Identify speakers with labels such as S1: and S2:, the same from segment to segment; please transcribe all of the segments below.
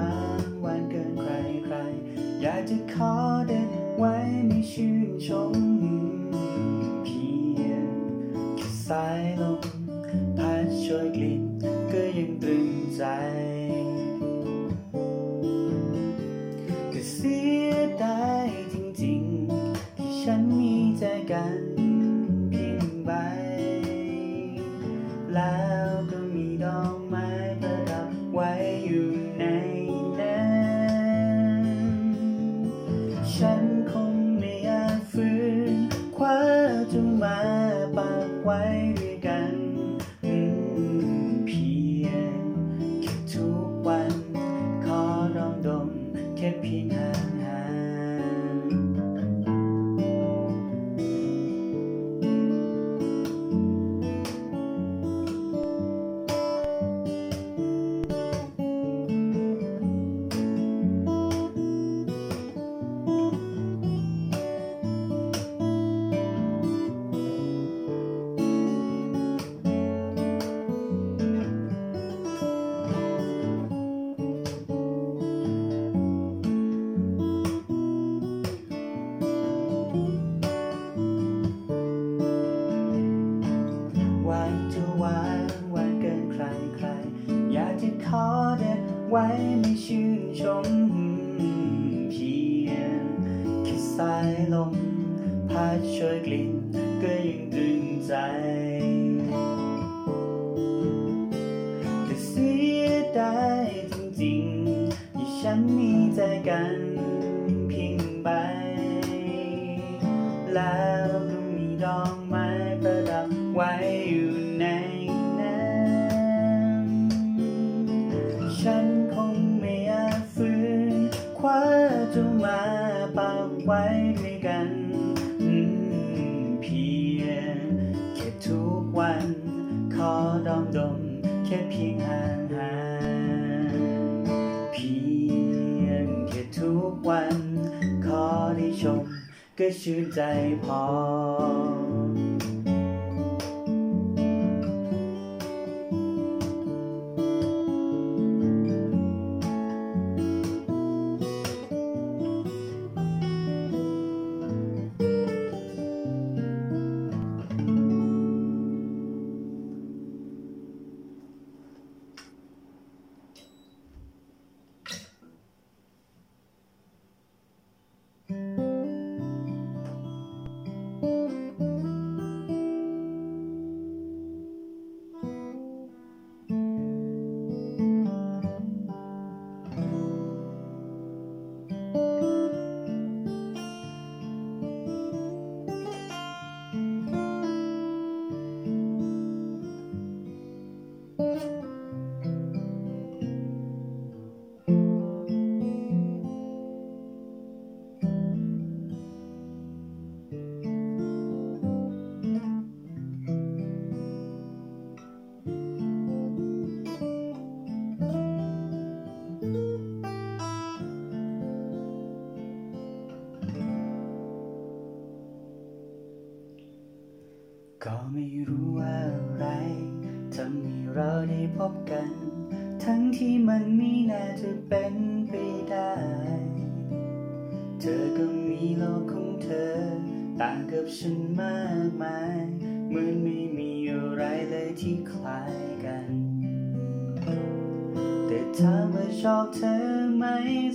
S1: างวานเกินใครใคร อยากจะขอเด็ดไว้ไม่ชื่นชม เพียงแค่สายลม กัน ชื่นใจพอ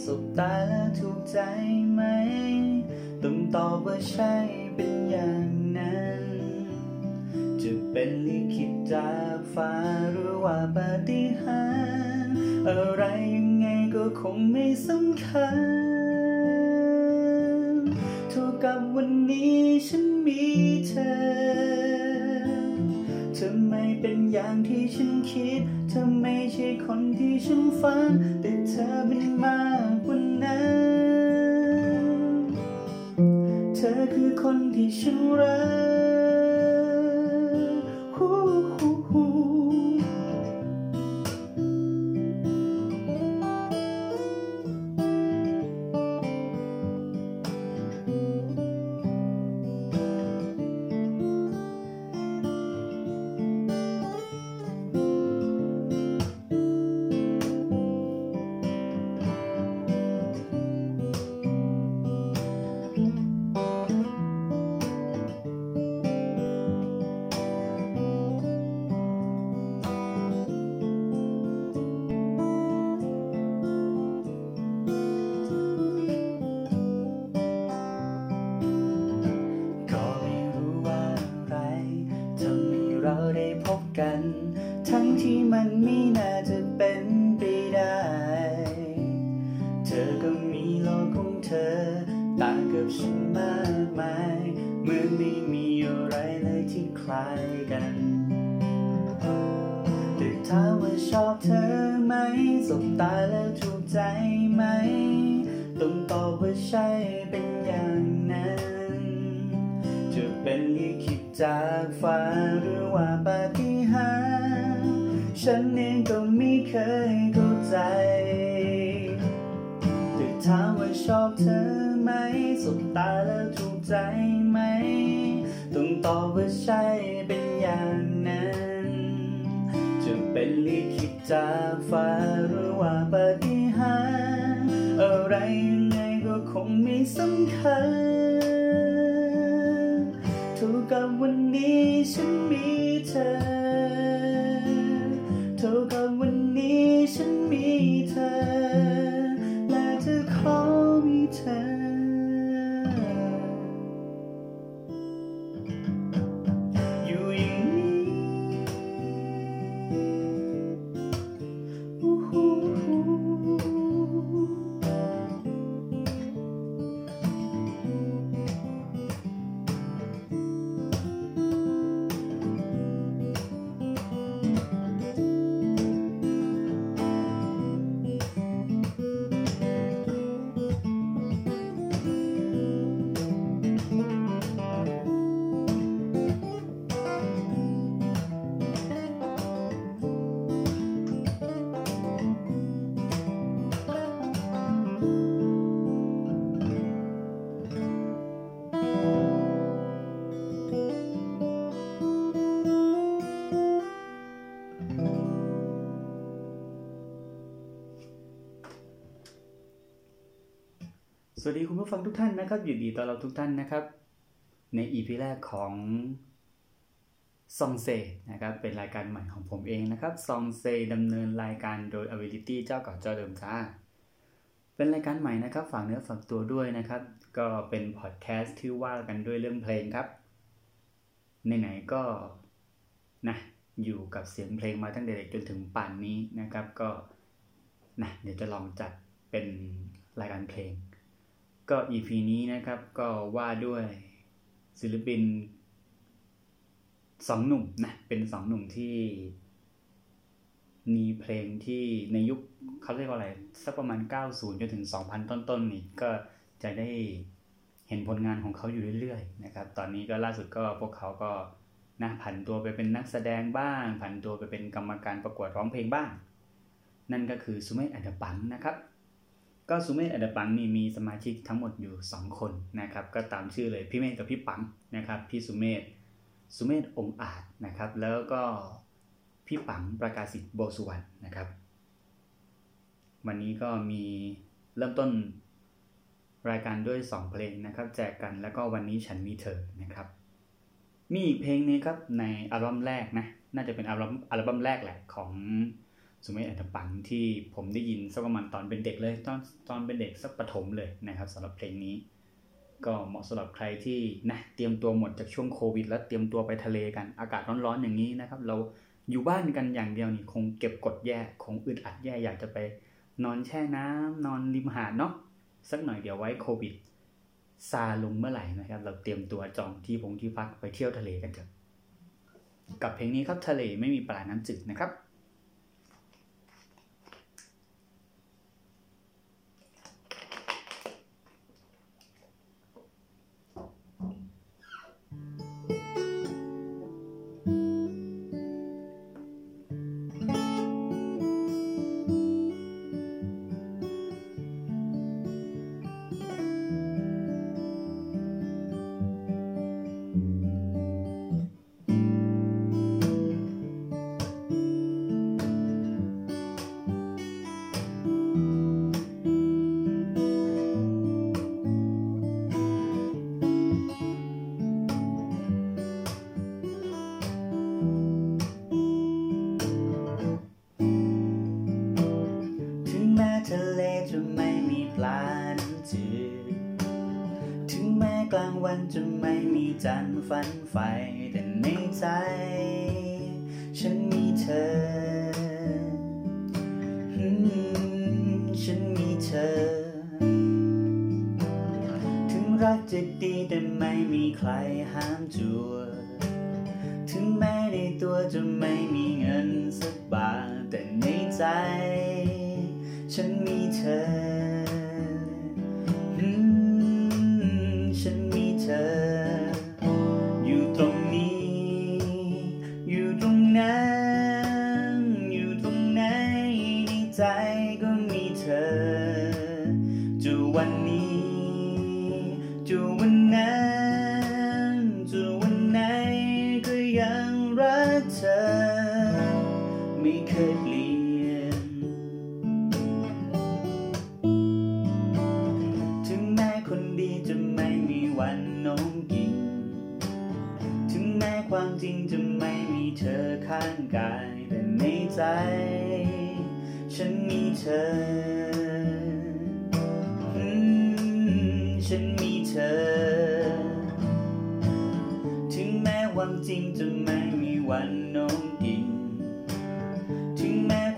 S1: สบตาแล้วถูกใจไหม ต้องตอบว่าใช่เป็นอย่างนั้น จะเป็นลิขิตจากฟ้าหรือว่าปาฏิหาริย์อะไรยังไงก็คงไม่สำคัญเท่ากับวันนี้ฉันมีเธอเธอไม่เป็นอย่างที่ฉันคิด ธอไม่ใช่คนที่ฉันฝัน แต่เธอเป็นมากกว่านั้น เธอคือคนที่ฉันรัก ล้ สวัสดีคุณผู้ฟังทุกท่านนะครับ อยินดีต้อนรับทุกท่านนะครับ ใน EP แรกของซองเซนะครับ เป็นรายการใหม่ของผมเองนะครับซองเซดำเนินรายการโดย Ability เจ้าเก่าเจ้าเดิมจ้า เป็นรายการใหม่นะครับ ฝากเนื้อฝากตัวด้วยนะครับ ก็เป็นพอดแคสต์ที่ว่ากันด้วยเรื่องเพลงครับไหนๆก็นะอยู่กับเสียงเพลงมาตั้งแต่เด็กจนถึงป่านนี้นะครับ ก็นะเดี๋ยวจะลองจัดเป็นรายการเพลง ก็ EP นี้นะครับก็ว่าด้วยศิลปินสองหนุ่มนะเป็นสองหนุ่มที่ มีเพลงที่ในยุคเขาเรียกว่าอะไร สักประมาณ 90 จนถึง 2000 ต้นๆนี่ก็จะได้เห็นผลงานของเขาอยู่เรื่อยๆนะครับ ตอนนี้ก็ล่าสุดก็พวกเขาก็นะผันตัวไปเป็นนักแสดงบ้าง ผันตัวไปเป็นกรรมการประกวดร้องเพลงบ้าง นั่นก็คือสุเมธอันดปังนะครับ ก็สุเมธอัดปังนี่มีสมาชิกทั้งหมดอยู่ 2 คนนะครับก็ตามชื่อเลยพี่เมธกับพี่ปังนะครับพี่สุเมธสุเมธองอาจนะครับแล้วก็พี่ปังประกาศิทธิ์โบสุวรรณนะครับ วันนี้ก็มีเริ่มต้นรายการด้วย 2 เพลงนะครับ แจกกันแล้วก็วันนี้ฉันมีเธอนะครับ มีอีกเพลงนี้ครับในอัลบั้มแรกนะน่าจะเป็นอัลบั้มอัลบั้มแรกแหละของ สุเมธอัตปังที่ผมได้ยินสักประมาณตอนเป็นเด็กเลยตอนตอนเป็นเด็กสักประถมเลยนะครับสำหรับเพลงนี้ ก็เหมาะสำหรับใครที่นะเตรียมตัวหมดจากช่วงโควิด แล้วเตรียมตัวไปทะเลกันอากาศร้อนๆอย่างนี้นะครับ เราอยู่บ้านกันอย่างเดียวนี่คงเก็บกดแย่คงอึดอัดแย่อยากจะไป นอนแช่น้ำนอนริมหาดเนาะสักหน่อยเดี๋ยวไว้โควิดซาลงเมื่อไหร่นะครับ เราเตรียมตัวจองที่พงที่พักไปเที่ยวทะเลกันเถอะกับเพลงนี้ครับทะเลไม่มีปลาน้ำจืดนะครับ วัน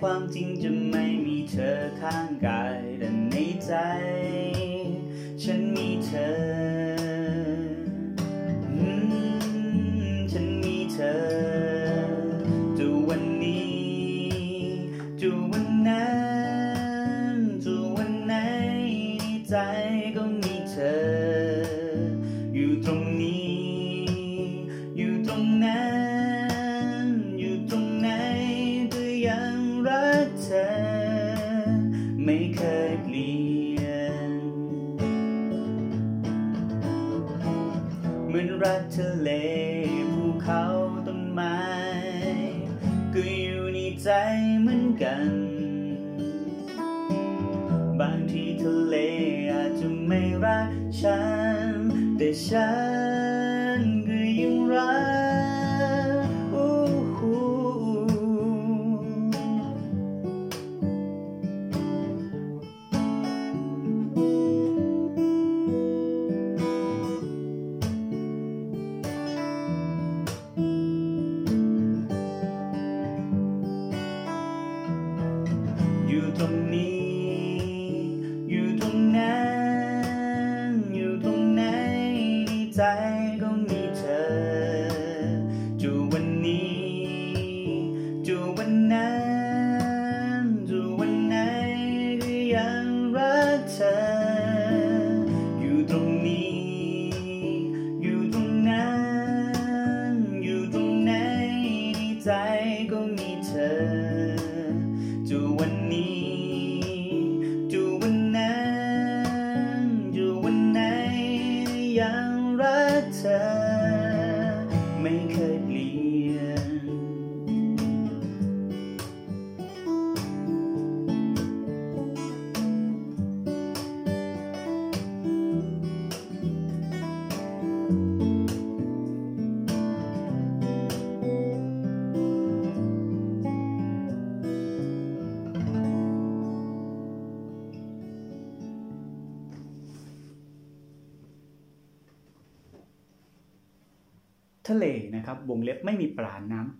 S1: ความจริงจะไม่มีเธอข้างกายแต่ในใจ ฉันมีเธอ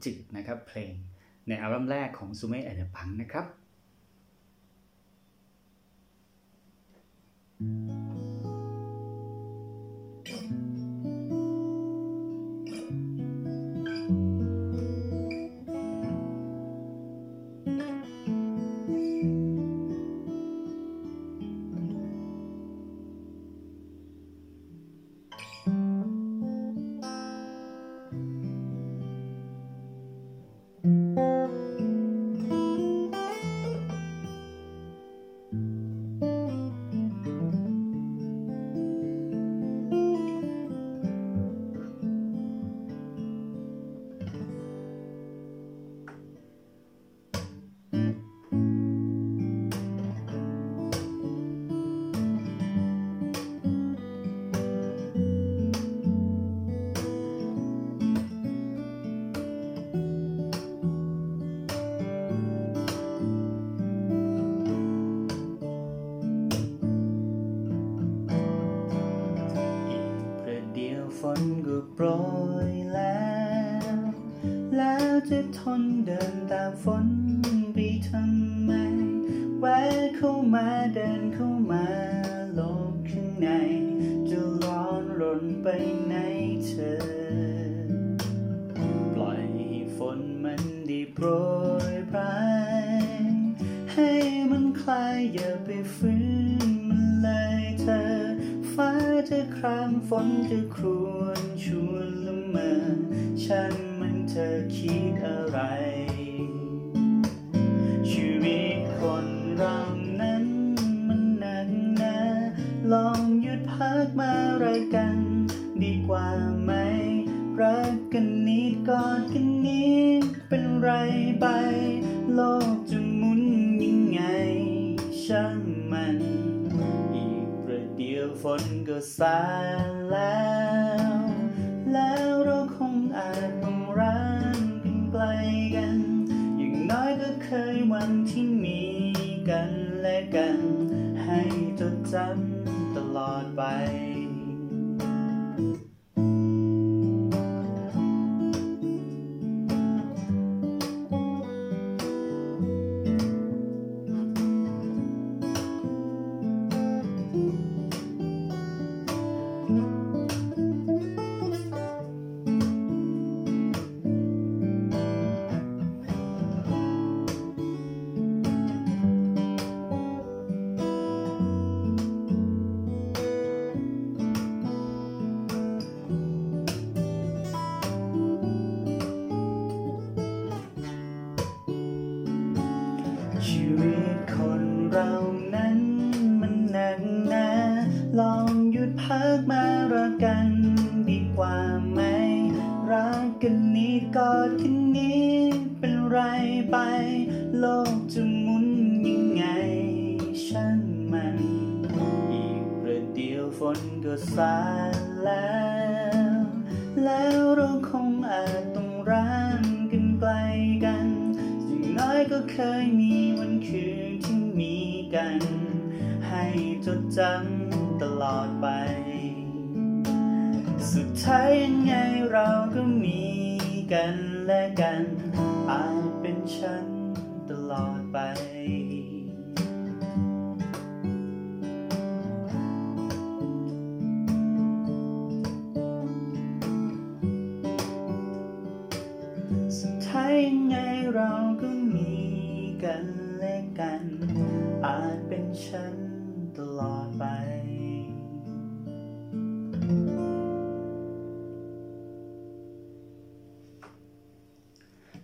S1: จืดนะครับเพลงในอัลบั้มแรกของซูเม่แอนด์พังนะครับ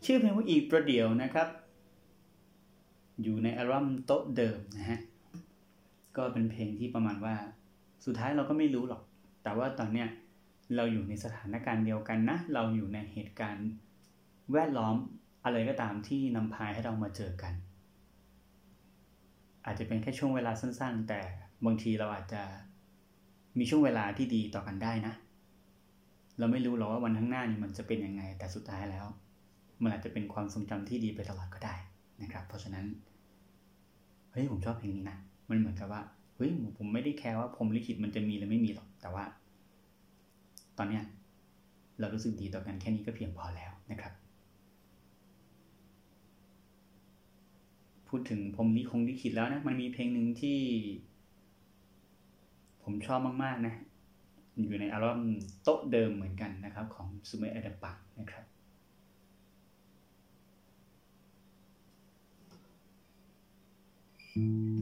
S1: ชื่อเพลงว่าอีกประเดี๋ยวนะครับ อยู่ในอัลบั้มโต๊ะเดิมนะฮะก็เป็นเพลงที่ประมาณว่า สุดท้ายเราก็ไม่รู้หรอก แต่ว่าตอนเนี้ยเราอยู่ในสถานการณ์เดียวกันนะ เราอยู่ในเหตุการณ์แวดล้อมอะไรก็ตามที่นำพาให้เรามาเจอกัน อาจจะเป็นแค่ช่วงเวลาสั้น ๆ แต่บางทีเราอาจจะมีช่วงเวลาที่ดีต่อกันได้นะ เราไม่รู้หรอกว่าวันข้างหน้านี่มันจะเป็นยังไง แต่สุดท้ายแล้ว มันอาจจะเป็นความทรงจำที่ดีไปตลอดก็ได้นะครับ เพราะฉะนั้นเฮ้ยผมชอบเพลงนี้นะมันเหมือนกับว่าเฮ้ยผมไม่ได้แคร์ว่าผมลิขิตมันจะมีหรือไม่มีหรอกแต่ว่า ตอนเนี้ยเรารู้สึกดีต่อกันแค่นี้ก็เพียงพอแล้วนะครับ พูดถึงผมลิคงลิขิตแล้วนะมันมีเพลงหนึ่งที่ ผมชอบมากๆนะอยู่ในอัลบั้มโต๊ะเดิมเหมือนกันนะครับ ของซูเมะอดปะนะครับ Mm-hmm.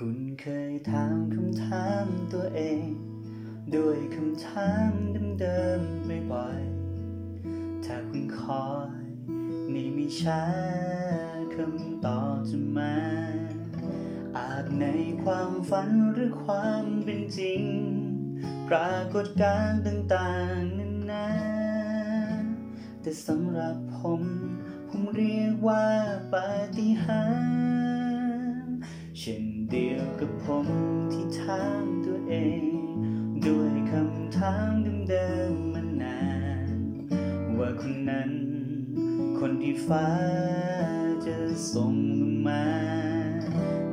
S1: คุณเคยถามคำถามตัวเอง ด้วยคำถามเดิมๆบ่อยๆถ้าคุณคอยนี่มีช้าคำตอบจะมา อาจในความฝันหรือความเป็นจริง ปรากฏการณ์ต่างๆนั้นนะแต่สำหรับผม ผมเรียกว่าปาฏิหาริย์ เดียวกับผมที่ถามตัวเอง ด้วยคำถามเดิมๆมานาน ว่าคนนั้น คนที่ฟ้าจะส่งลงมา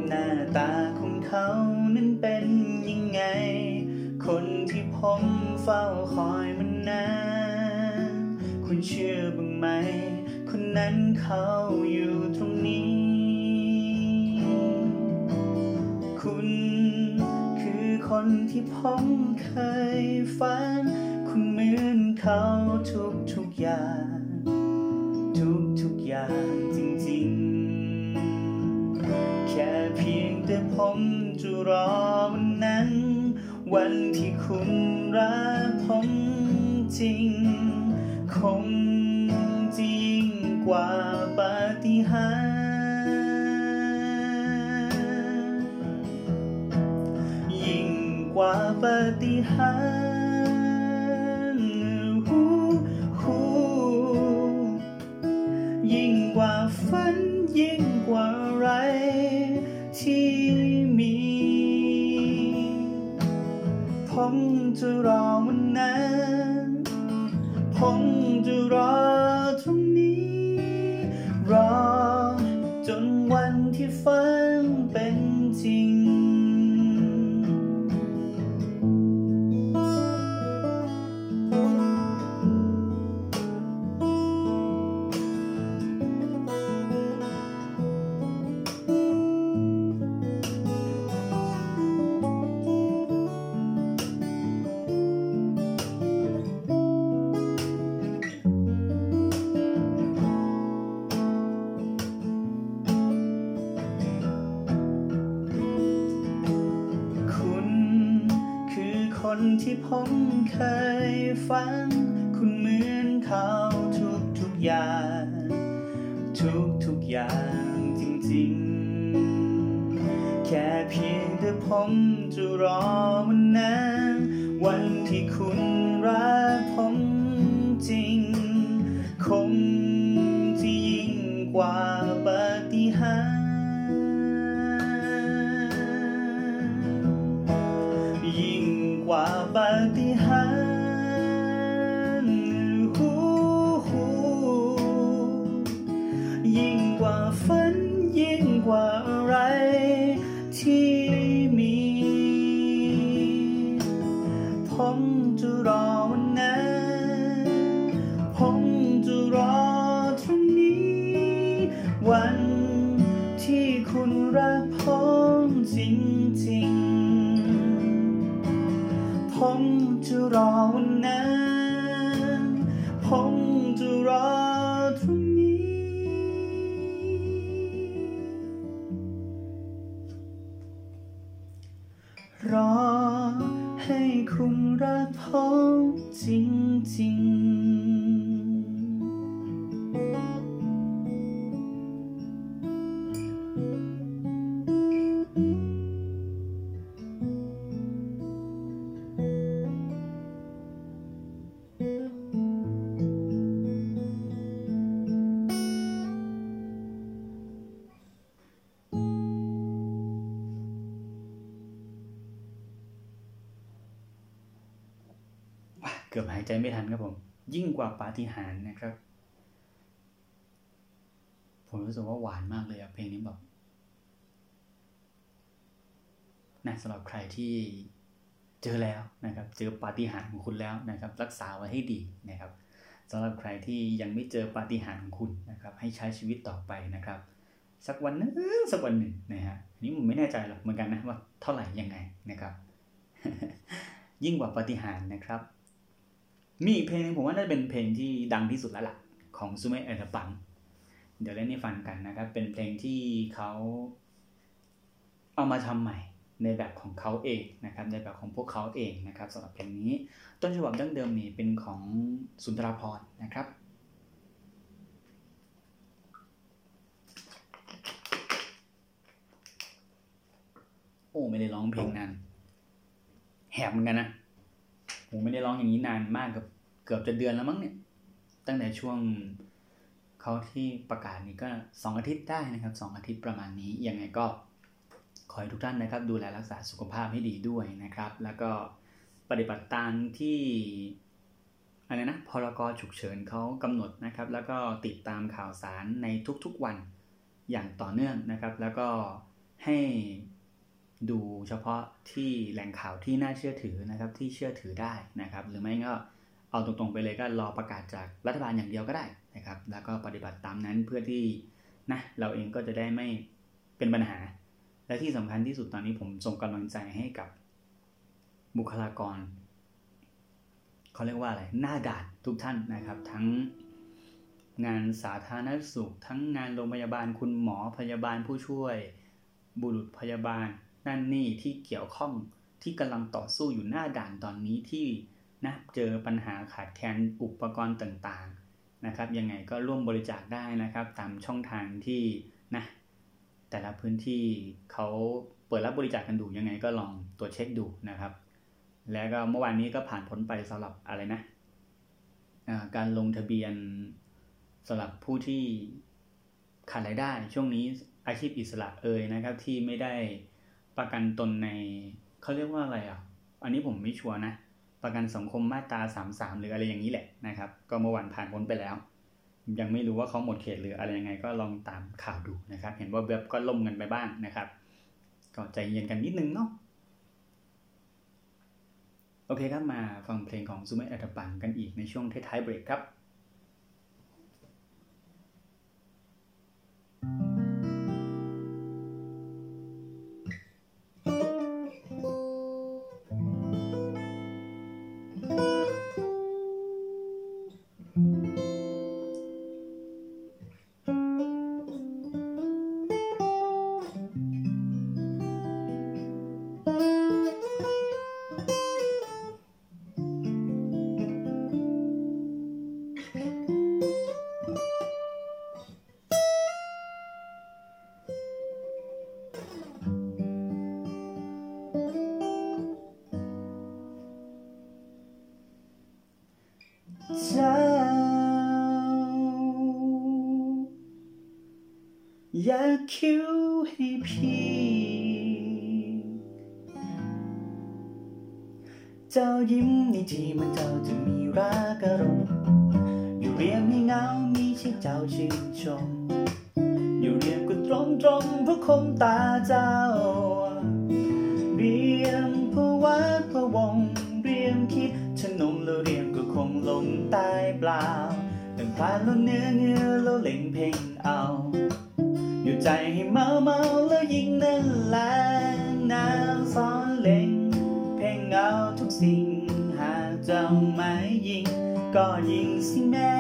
S1: หน้าตาของเขานั้นเป็นยังไง คนที่ผมเฝ้าคอยมานาน คุณเชื่อบ้างไหม คนนั้นเขาอยู่ตรงนี้ คนที่ผมเคยฝันคุณเหมือนเขาทุกทุกๆอย่าง ทุกทุกๆอย่างจริงๆ แค่เพียงแต่ผมจะรอวันนั้น วันที่คุณรักผมจริง คงจริงกว่า ปาฏิหาริย์ฮูฮูยิ่งกว่าฝันยิ่งกว่าไรที่มี ผมจะรอวันนั้นผมจะรอ ยิ่ ครับผม ยิ่งกว่าปาฏิหาริย์นะครับ ผมรู้สึกว่าหวานมากเลยอะเพลงนี้แบบนะสำหรับใครที่เจอแล้วนะครับ เจอปาฏิหาริย์ของคุณแล้วนะครับ รักษาไว้ให้ดีนะครับสำหรับใครที่ยังไม่เจอปาฏิหาริย์ของคุณนะครับ ให้ใช้ชีวิตต่อไปนะครับ สักวันนึงสักวันหนึ่งนะฮะอันนี้ผมไม่แน่ใจหรอกเหมือนกันนะว่าเท่าไหร่ยังไงนะครับ ยิ่งกว่าปาฏิหาริย์นะครับ มีเพลงนึงผมว่าน่าจะเป็นเพลงที่ดังที่สุดแล้วล่ะ ของซูเมอร์แอนด์ปังเดี๋ยวเล่นให้ฟังกันนะครับ เป็นเพลงที่เขาเอามาทำใหม่ในแบบของเขาเองนะครับ ในแบบของพวกเขาเองนะครับสำหรับเพลงนี้ ต้นฉบับดั้งเดิมนี่เป็นของสุนทรภรนะครับโอ้ไม่ได้ร้องเพลงนั้น แหบเหมือนกันนะ ผมไม่ได้ร้องอย่างนี้นานมากกับเกือบจะเดือนแล้วมั้งเนี่ย ตั้งแต่ช่วงเขาที่ประกาศนี้ก็สองอาทิตย์ได้นะครับสองอาทิตย์ประมาณนี้ ยังไงก็ขอให้ทุกท่านนะครับ ดูแลรักษาสุขภาพให้ดีด้วยนะครับ แล้วก็ปฏิบัติตามที่อะไรนะพรกฉุกเฉินเขากำหนดนะครับ แล้วก็ติดตามข่าวสารในทุกๆวันอย่างต่อเนื่องนะครับ แล้วก็ให้ ดูเฉพาะที่แหล่งข่าวที่น่าเชื่อถือนะครับ ที่เชื่อถือได้นะครับ หรือไม่ก็เอาตรงๆไปเลยก็รอประกาศจากรัฐบาลอย่างเดียวก็ได้นะครับ แล้วก็ปฏิบัติตามนั้นเพื่อที่นะเราเองก็จะได้ไม่เป็นปัญหา และที่สำคัญที่สุดตอนนี้ผมส่งกำลังใจให้กับบุคลากรเขาเรียกว่าอะไรหน้าด่านทุกท่านนะครับ ทั้งงานสาธารณสุข ทั้งงานโรงพยาบาลคุณหมอพยาบาลผู้ช่วย บุรุษพยาบาล นั่นนี่ที่เกี่ยวข้องที่กำลังต่อสู้อยู่หน้าด่านตอนนี้ที่นะเจอปัญหาขาดแคลนอุปกรณ์ต่างๆนะครับ ยังไงก็ร่วมบริจาคได้นะครับ ตามช่องทางที่นะแต่ละพื้นที่เขาเปิดรับบริจาคกันดูยังไงก็ลองตัวเช็คดูนะครับ แล้วก็เมื่อวานนี้ก็ผ่านพ้นไปสำหรับอะไรนะการลงทะเบียนสำหรับผู้ที่ขาดรายได้ ช่วงนี้อาชีพอิสระเอ่ยนะครับ ที่ไม่ได้ ประกันตนในเขาเรียกว่าอะไรอะ อันนี้ผมไม่ชัวร์นะ ประกันสังคมมาตรา33 หรืออะไรอย่างนี้แหละนะครับ ก็เมื่อวานผ่านพ้นไปแล้ว ยังไม่รู้ว่าเขาหมดเขตหรืออะไรยังไงก็ลองตามข่าวดูนะครับ เห็นว่าเว็บก็ล่มกันไปบ้างนะครับ ก็ใจเย็นกันนิดนึงเนาะโอเคครับมาฟังเพลงของซูเมอัตปังกันอีกในช่วงท้ายเบรกครับ ที่มันเจ้าจะมีรักอารมณ์อยู่เรียมให้เงามีเช่นเจ้าชื่นชม อยู่เรียมก็ตรงตรงเพราะคมตาเจ้า เรียมเพราะวัดเพราะวง เรียมคิดชนมแล้วเรียมก็คงลงตายเปล่าแต่พลาแล้วเนื้อเงือแล้วเล่งเพลงเอาอยู่ใจให้เมาเมาแล้วยิ่งนั่นแหละน้ำซ้อนเล่งเพ่งเอาทุกสิ่ง จะไม่ยิงก็ยิงสิแม่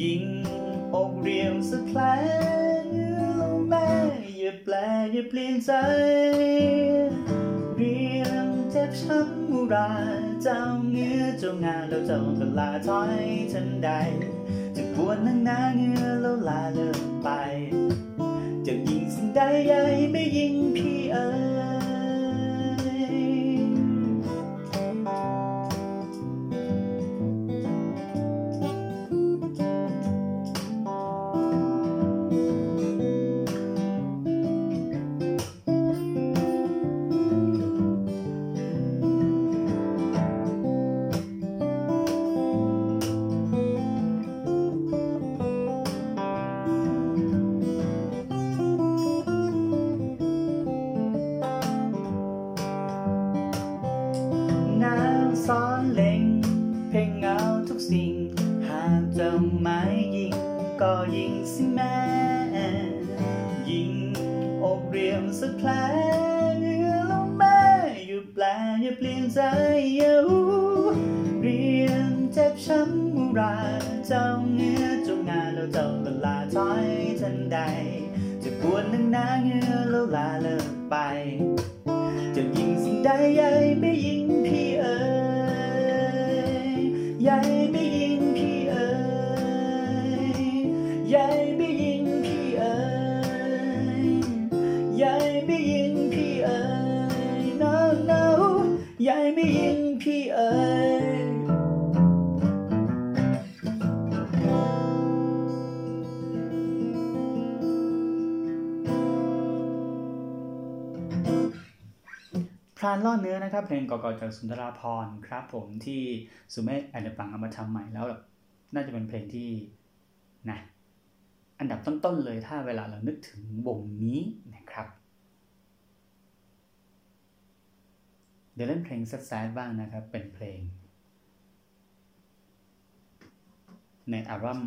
S1: ยิงอกเรียมสักแผลลูกแม่อย่าแปลอย่าเปลี่ยนใจ เรียมเจ็บช้ำมุราเจ้าเนื้อเจ้างานแล้วเจ้าก็ลาถอยทันใดจะปวดนั่งหน้าเงือแล้วลาเลิกไปจะยิงสิ่งใดใหญ่ไม่ยิงพี่เอ๋ย จนเวลาถอยทันใด จะปวดนั่งนาเงือแล้วลาเลิกไปจะยิงสิ่งใดใหญ่ไม่ยิงพี่เอ๋ยใหญ่ไม่ยิงพี่เอ๋ยใหญ่ไม่ยิง รานล่อเนื้อนะครับเพลงก่อๆจากสุนทราพรครับผมที่สุเมธแอนเดปังเอามาทำใหม่แล้วน่าจะเป็นเพลงที่นะอันดับต้นๆเลยถ้าเวลาเรานึกถึงวงนี้นะครับ เดี๋ยวเล่นเพลงแซดๆบ้างนะครับ เป็นเพลง ในอัลบั้ม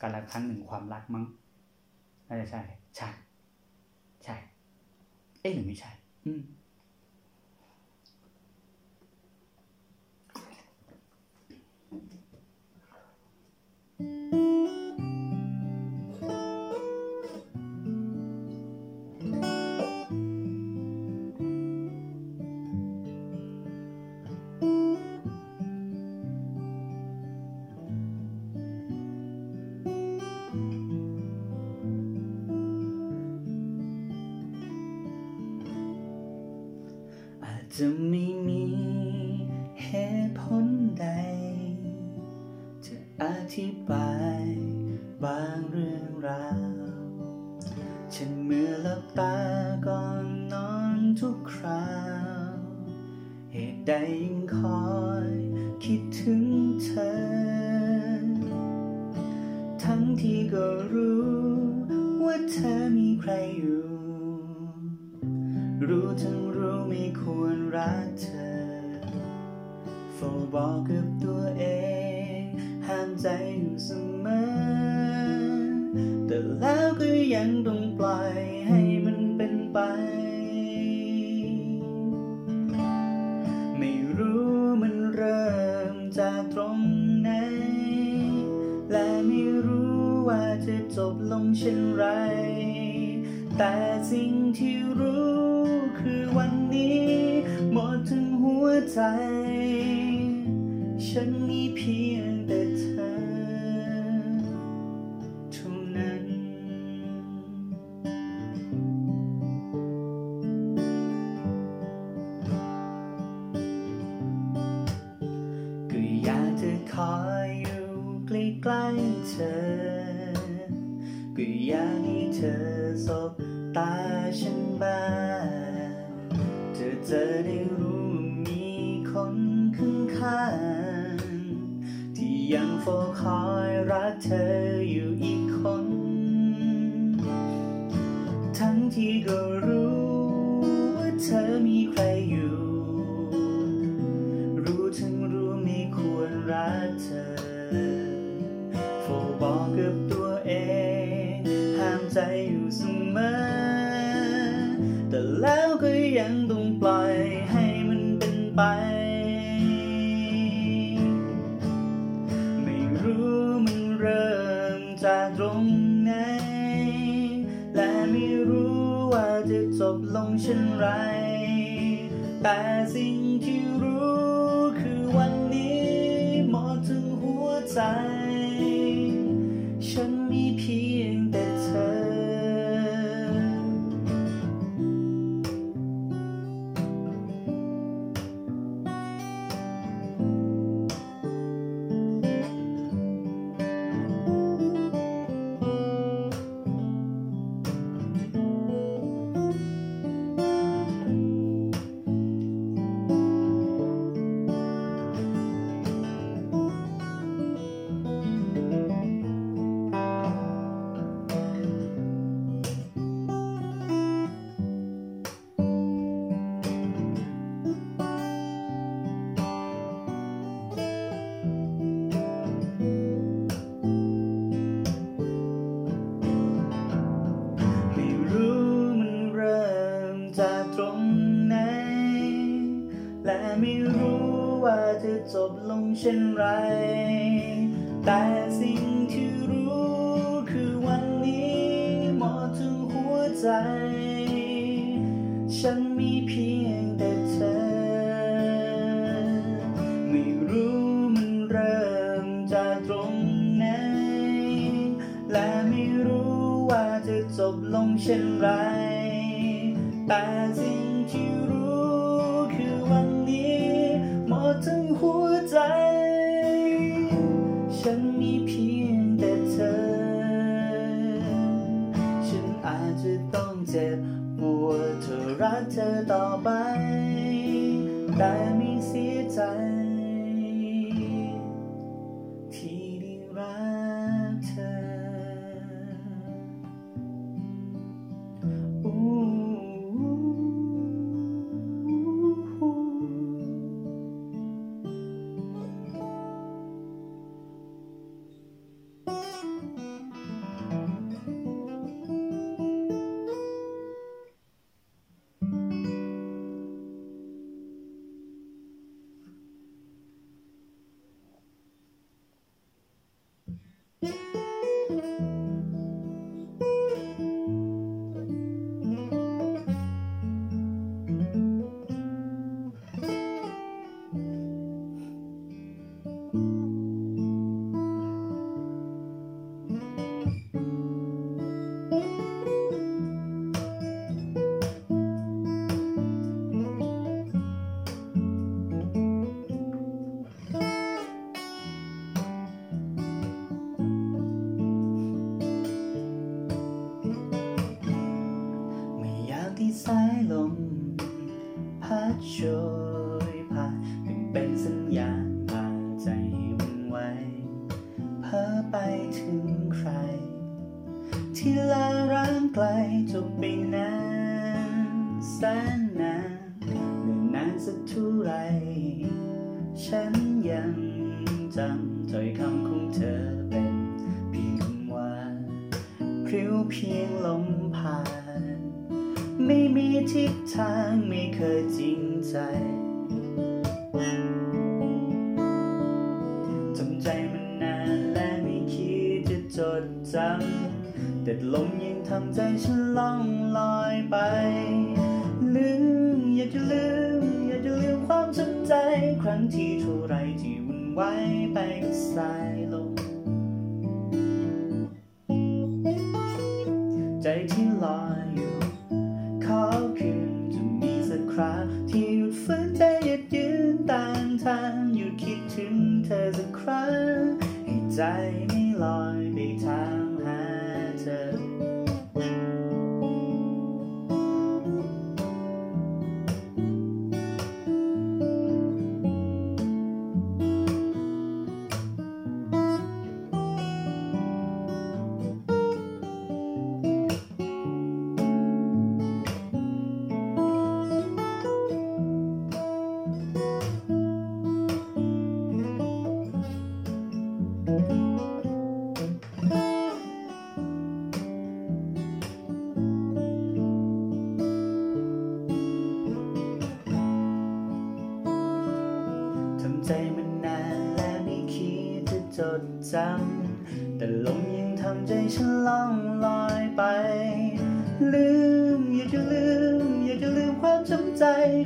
S1: การละครั้งหนึ่งความรักมั้งน่าจะใช่ ใช่ ใช่ เอ๊ะหรือไม่ใช่ อืม Música อธิบายบางเรื่องราวฉันเมื่อหลับตาก่อนนอนทุกคราว เหตุใดยังคอยคิดถึงเธอ ทั้งที่ก็รู้ว่าเธอมีใครอยู่ รู้ทั้งรู้ไม่ควรรักเธอโฟบอกกับตัวเอง ห้ามใจอยู่เสมอ แต่แล้วก็ยังต้องปล่อยให้มันเป็นไป ไม่รู้มันเริ่มจากตรงไหน และไม่รู้ว่าจะจบลงเช่นไร แต่สิ่งที่รู้คือวันนี้ หมดทั้งหัวใจ ก็รู้ว่าเธอมีใครอยู่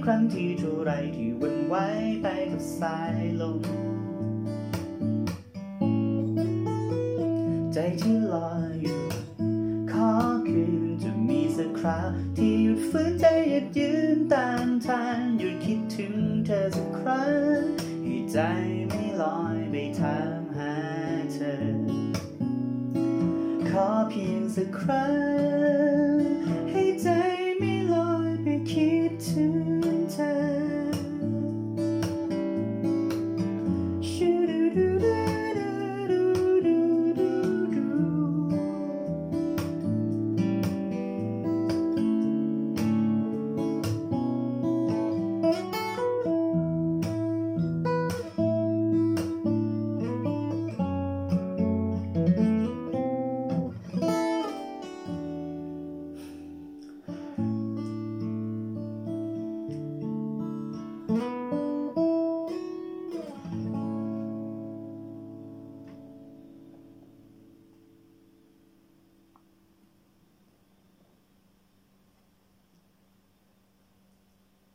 S1: ครั้งที่เท่าไรที่วันไหวไปกับสายลม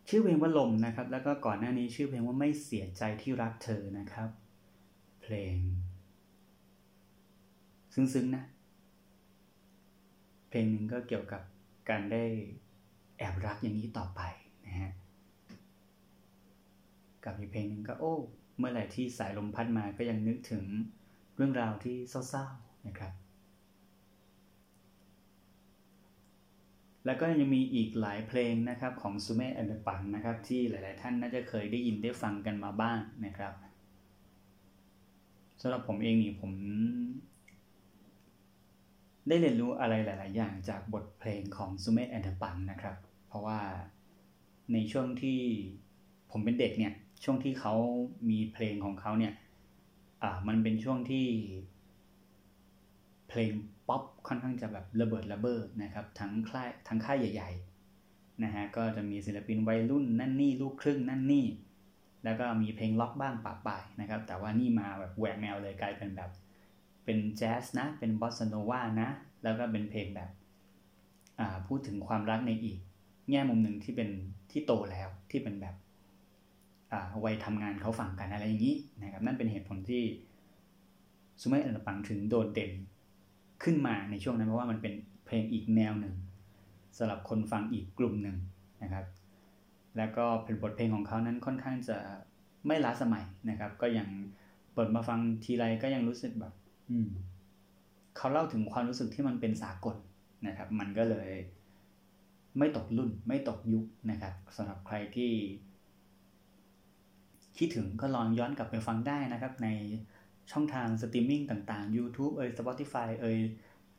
S1: ชื่อเพลงว่าลมนะครับ แล้วก็ก่อนหน้านี้ชื่อเพลงว่าไม่เสียใจที่รักเธอนะครับ เพลง ซึ้งๆนะ เพลงหนึ่งก็เกี่ยวกับการได้แอบรักอย่างนี้ต่อไปนะฮะกับอีกเพลงหนึ่งก็โอ้ เมื่อไหร่ที่สายลมพัดมาก็ยังนึกถึงเรื่องราวที่เศร้าๆนะครับ แล้วก็ยังมีอีกหลายเพลงนะครับของซูเมะอันเดปังนะครับที่หลาย ๆ ท่านน่าจะเคยได้ยินได้ฟังกันมาบ้างนะครับสำหรับผมเองนี่ผม ได้เรียนรู้อะไรหลาย ๆ อย่างจากบทเพลงของซูเมะแอนเดปังนะครับ เพราะว่าในช่วงที่ผมเป็นเด็กเนี่ยช่วงที่เขามีเพลงของเขาเนี่ยอ่ามันเป็นช่วงที่เพลง ป๊อปค่อนข้างจะแบบระเบิดระเบ้อนะครับทั้งค่ายทั้งค่ายใหญ่ๆนะฮะก็จะมีศิลปินวัยรุ่นนั่นนี่ลูกครึ่งนั่นนี่ แล้วก็มีเพลงล็อกบ้างปะปายนะครับ แต่ว่านี่มาแบบแหวกแนวเลยกลายเป็นแบบเป็นแจ๊สนะ เป็นบอสโนวานะ แล้วก็เป็นเพลงแบบอ่าพูดถึงความรักในอีก แง่มุมหนึ่งที่เป็นที่โตแล้วที่เป็นแบบวัยทำงานเขาฝั่งกันอะไรอย่างนี้นะครับนั่นเป็นเหตุผลที่ซูเมอร์อันปังถึงโดดเด่น ขึ้นมาในช่วงนั้นเพราะว่ามันเป็นเพลงอีกแนวหนึ่งสำหรับคนฟังอีกกลุ่มหนึ่งนะครับ แล้วก็เป็นบทเพลงของเขานั้นค่อนข้างจะไม่ล้าสมัยนะครับ ก็ยังเปิดมาฟังทีไรก็ยังรู้สึกแบบ อืมเขาเล่าถึงความรู้สึกที่มันเป็นสากลนะครับ มันก็เลย ไม่ตกรุ่น ไม่ตกยุคนะครับสำหรับใครที่คิดถึงก็ลองย้อนกลับไปฟังได้นะครับ ใน ช่องทางสตรีมมิ่งต่างๆ YouTube เอ่ย Spotify เอ่ย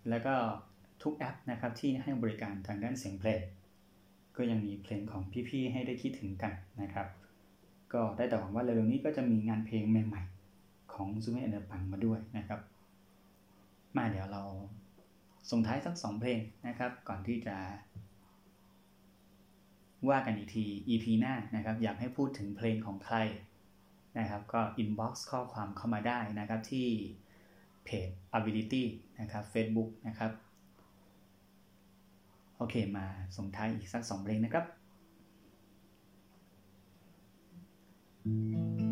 S1: แล้วก็ทุกแอปนะครับที่ให้บริการทางด้านเสียงเพลง ก็ยังมีเพลงของพี่ๆ ให้ได้คิดถึงกันนะครับ ก็ได้แต่หวังว่าเร็วๆนี้ก็จะมีงานเพลงใหม่ๆ ของซูเมอเอร์ปังมาด้วยนะครับ มาเดี๋ยวเราส่งท้ายสักสองเพลงนะครับ ก่อนที่จะ ว่ากันอีกที EP หน้านะครับ อยากให้พูดถึงเพลงของใคร นะครับ ก็ inbox ข้อความเข้ามาได้นะครับที่เพจ ability นะครับ Facebook นะครับ โอเคมาส่งท้ายอีกสักสองเพลงนะครับ thank you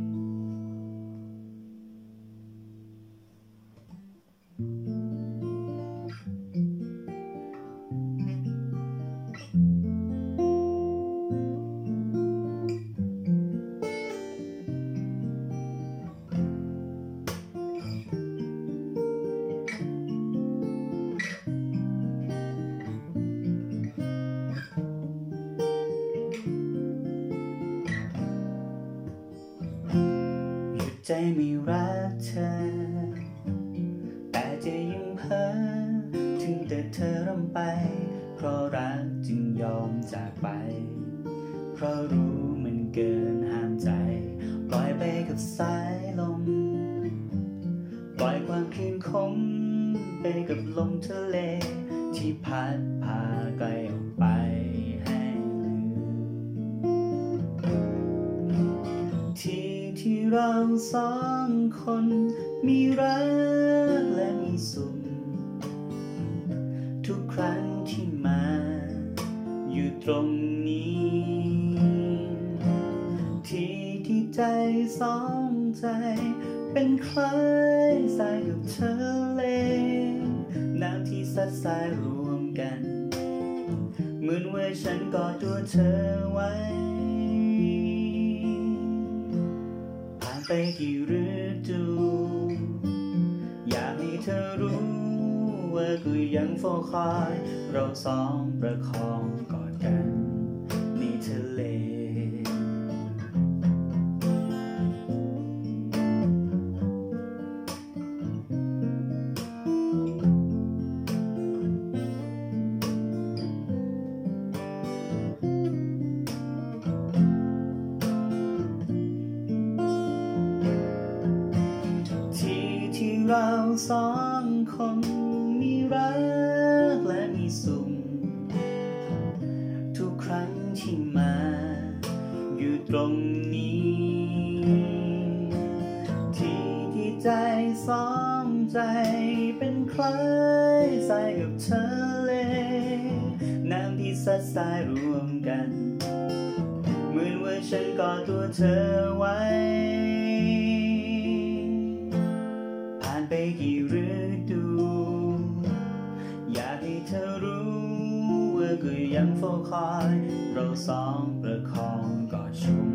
S1: เพราะรู้มันเกินห้ามใจ ปล่อยไปกับสายลม ปล่อยความคืนคมไปกับลมทะเล ที่พัดพาไกลออกไปให้ลืมที่ที่เราสองคน มีรักและมีสุขทุกครั้งที่มา อยู่ตรง สองใจ เป็นคล้ายสายกับเธอเลน้ำที่สัดสายรวมกันเหมือนว่าฉันกอดตัวเธอไว้ ผ่านไปกี่ฤดู อยากให้เธอรู้ ว่ากูยังเฝ้าคอย เราสองประคองกอดกัน กับเธอเล น้ำที่สัดสายรวมกัน เหมือนว่าฉันกอดตัวเธอไว้ ผ่านไปกี่ฤดู อยากให้เธอรู้ว่าก็ยังเฝ้าคอย เราสองประคองกอดชุ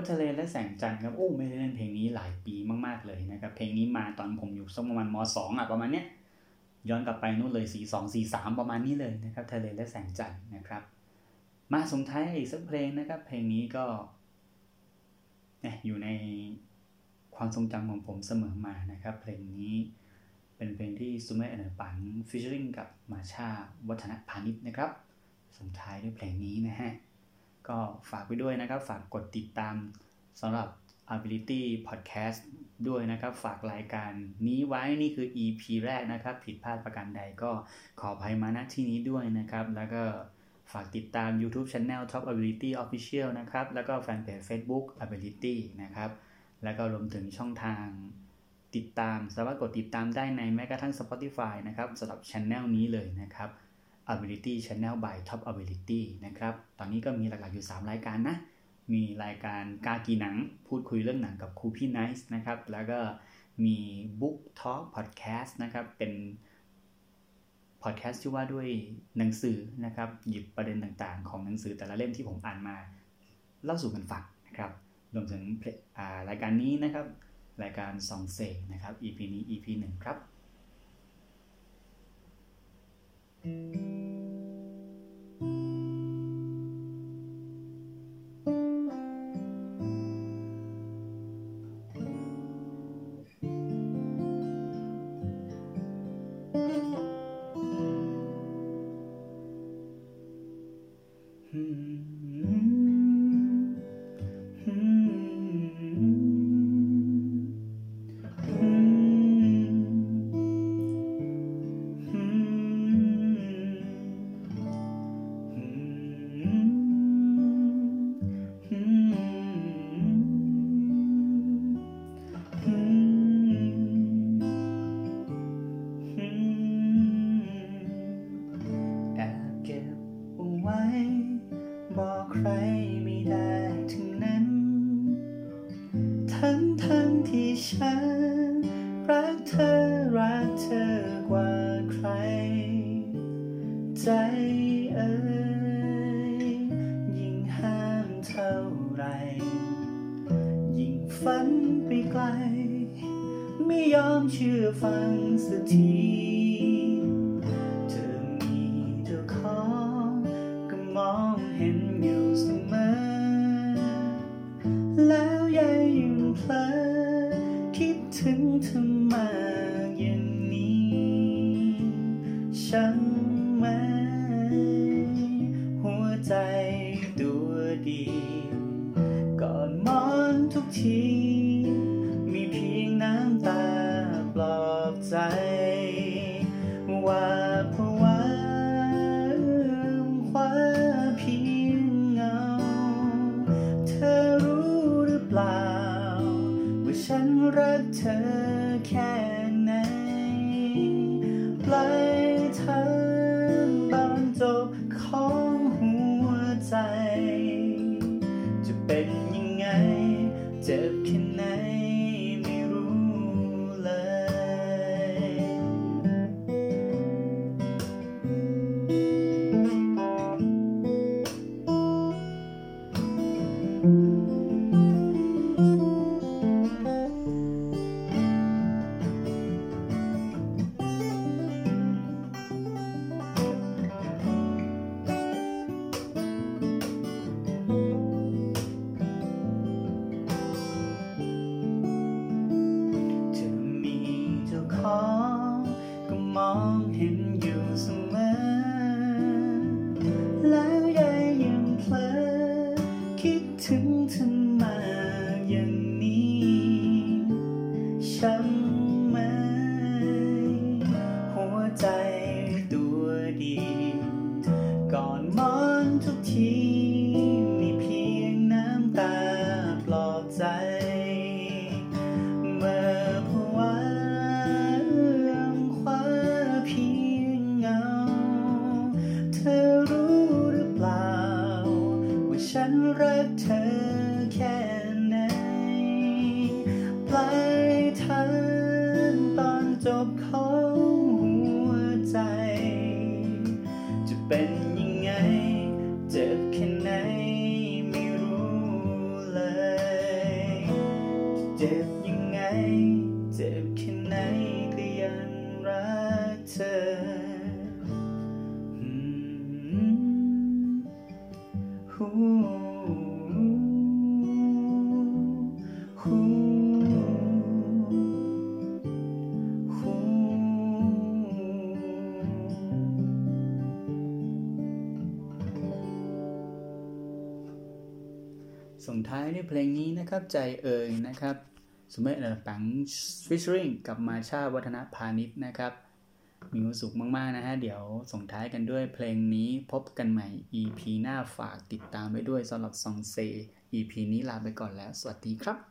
S1: ว่าทะเลและแสงจันทร์ครับโอ้ไม่ได้เล่นเพลงนี้หลายปีมากๆเลยนะครับเพลงนี้มาตอนผมอยู่สักประมาณมสองอะประมาณเนี้ยย้อนกลับไปนู่นเลยสี่สองสี่สามประมาณนี้เลยนะครับทะเลและแสงจันทร์นะครับ มาส่งท้ายอีกสักเพลงนะครับ เพลงนี้ก็เนี่ยอยู่ในความทรงจำของผมเสมอมานะครับ เพลงนี้เป็นเพลงที่ซูเมอเนปันฟิชเชอริงกับมาชาวัฒนพาณิชย์นะครับส่งท้ายด้วยเพลงนี้นะฮะ ก็ฝากไปด้วยนะครับ ฝากกดติดตามสำหรับ Ability Podcast ด้วยนะครับ ฝากรายการนี้ไว้นี่คือ EP แรกนะครับ ผิดพลาดประการใดก็ขออภัยมาณที่นี้ด้วยนะครับ แล้วก็ฝากติดตาม YouTube Channel Top Ability Official นะครับ แล้วก็แฟนเพจ Facebook Ability นะครับ แล้วก็รวมถึงช่องทางติดตามสามารถกดติดตามได้ในแม้กระทั่ง Spotify นะครับสำหรับ Channel นี้เลยนะครับ Ability Channel by Top Ability นะครับ ตอนนี้ก็มีหลักๆอยู่ 3 รายการนะ มีรายการกากีหนัง พูดคุยเรื่องหนังกับครูพี่ไนซ์นะครับ แล้วก็มี Book Talk Podcast นะครับ เป็นพอดแคสต์ที่ว่าด้วยหนังสือนะครับ หยิบประเด็นต่างๆ ของหนังสือแต่ละเล่มที่ผมอ่านมา เล่าสู่กันฟังนะครับ รวมถึงรายการนี้นะครับ รายการซองเซนะครับ EP นี้ EP หนึ่งครับ Thank you. ไร ยิ่งฝันไปไกล ไม่ยอมเชื่อฟังสักที เพลงนี้นะครับใจเอ่ยนะครับสมัยเออปังฟิชริงกับมาชาวัฒนพาณิชย์นะครับมีความสุขมาก ๆ นะฮะ เดี๋ยวส่งท้ายกันด้วยเพลงนี้พบกันใหม่ EP หน้าฝากติดตามไว้ด้วยสำหรับซองเซ EP นี้ลาไปก่อนแล้ว สวัสดีครับ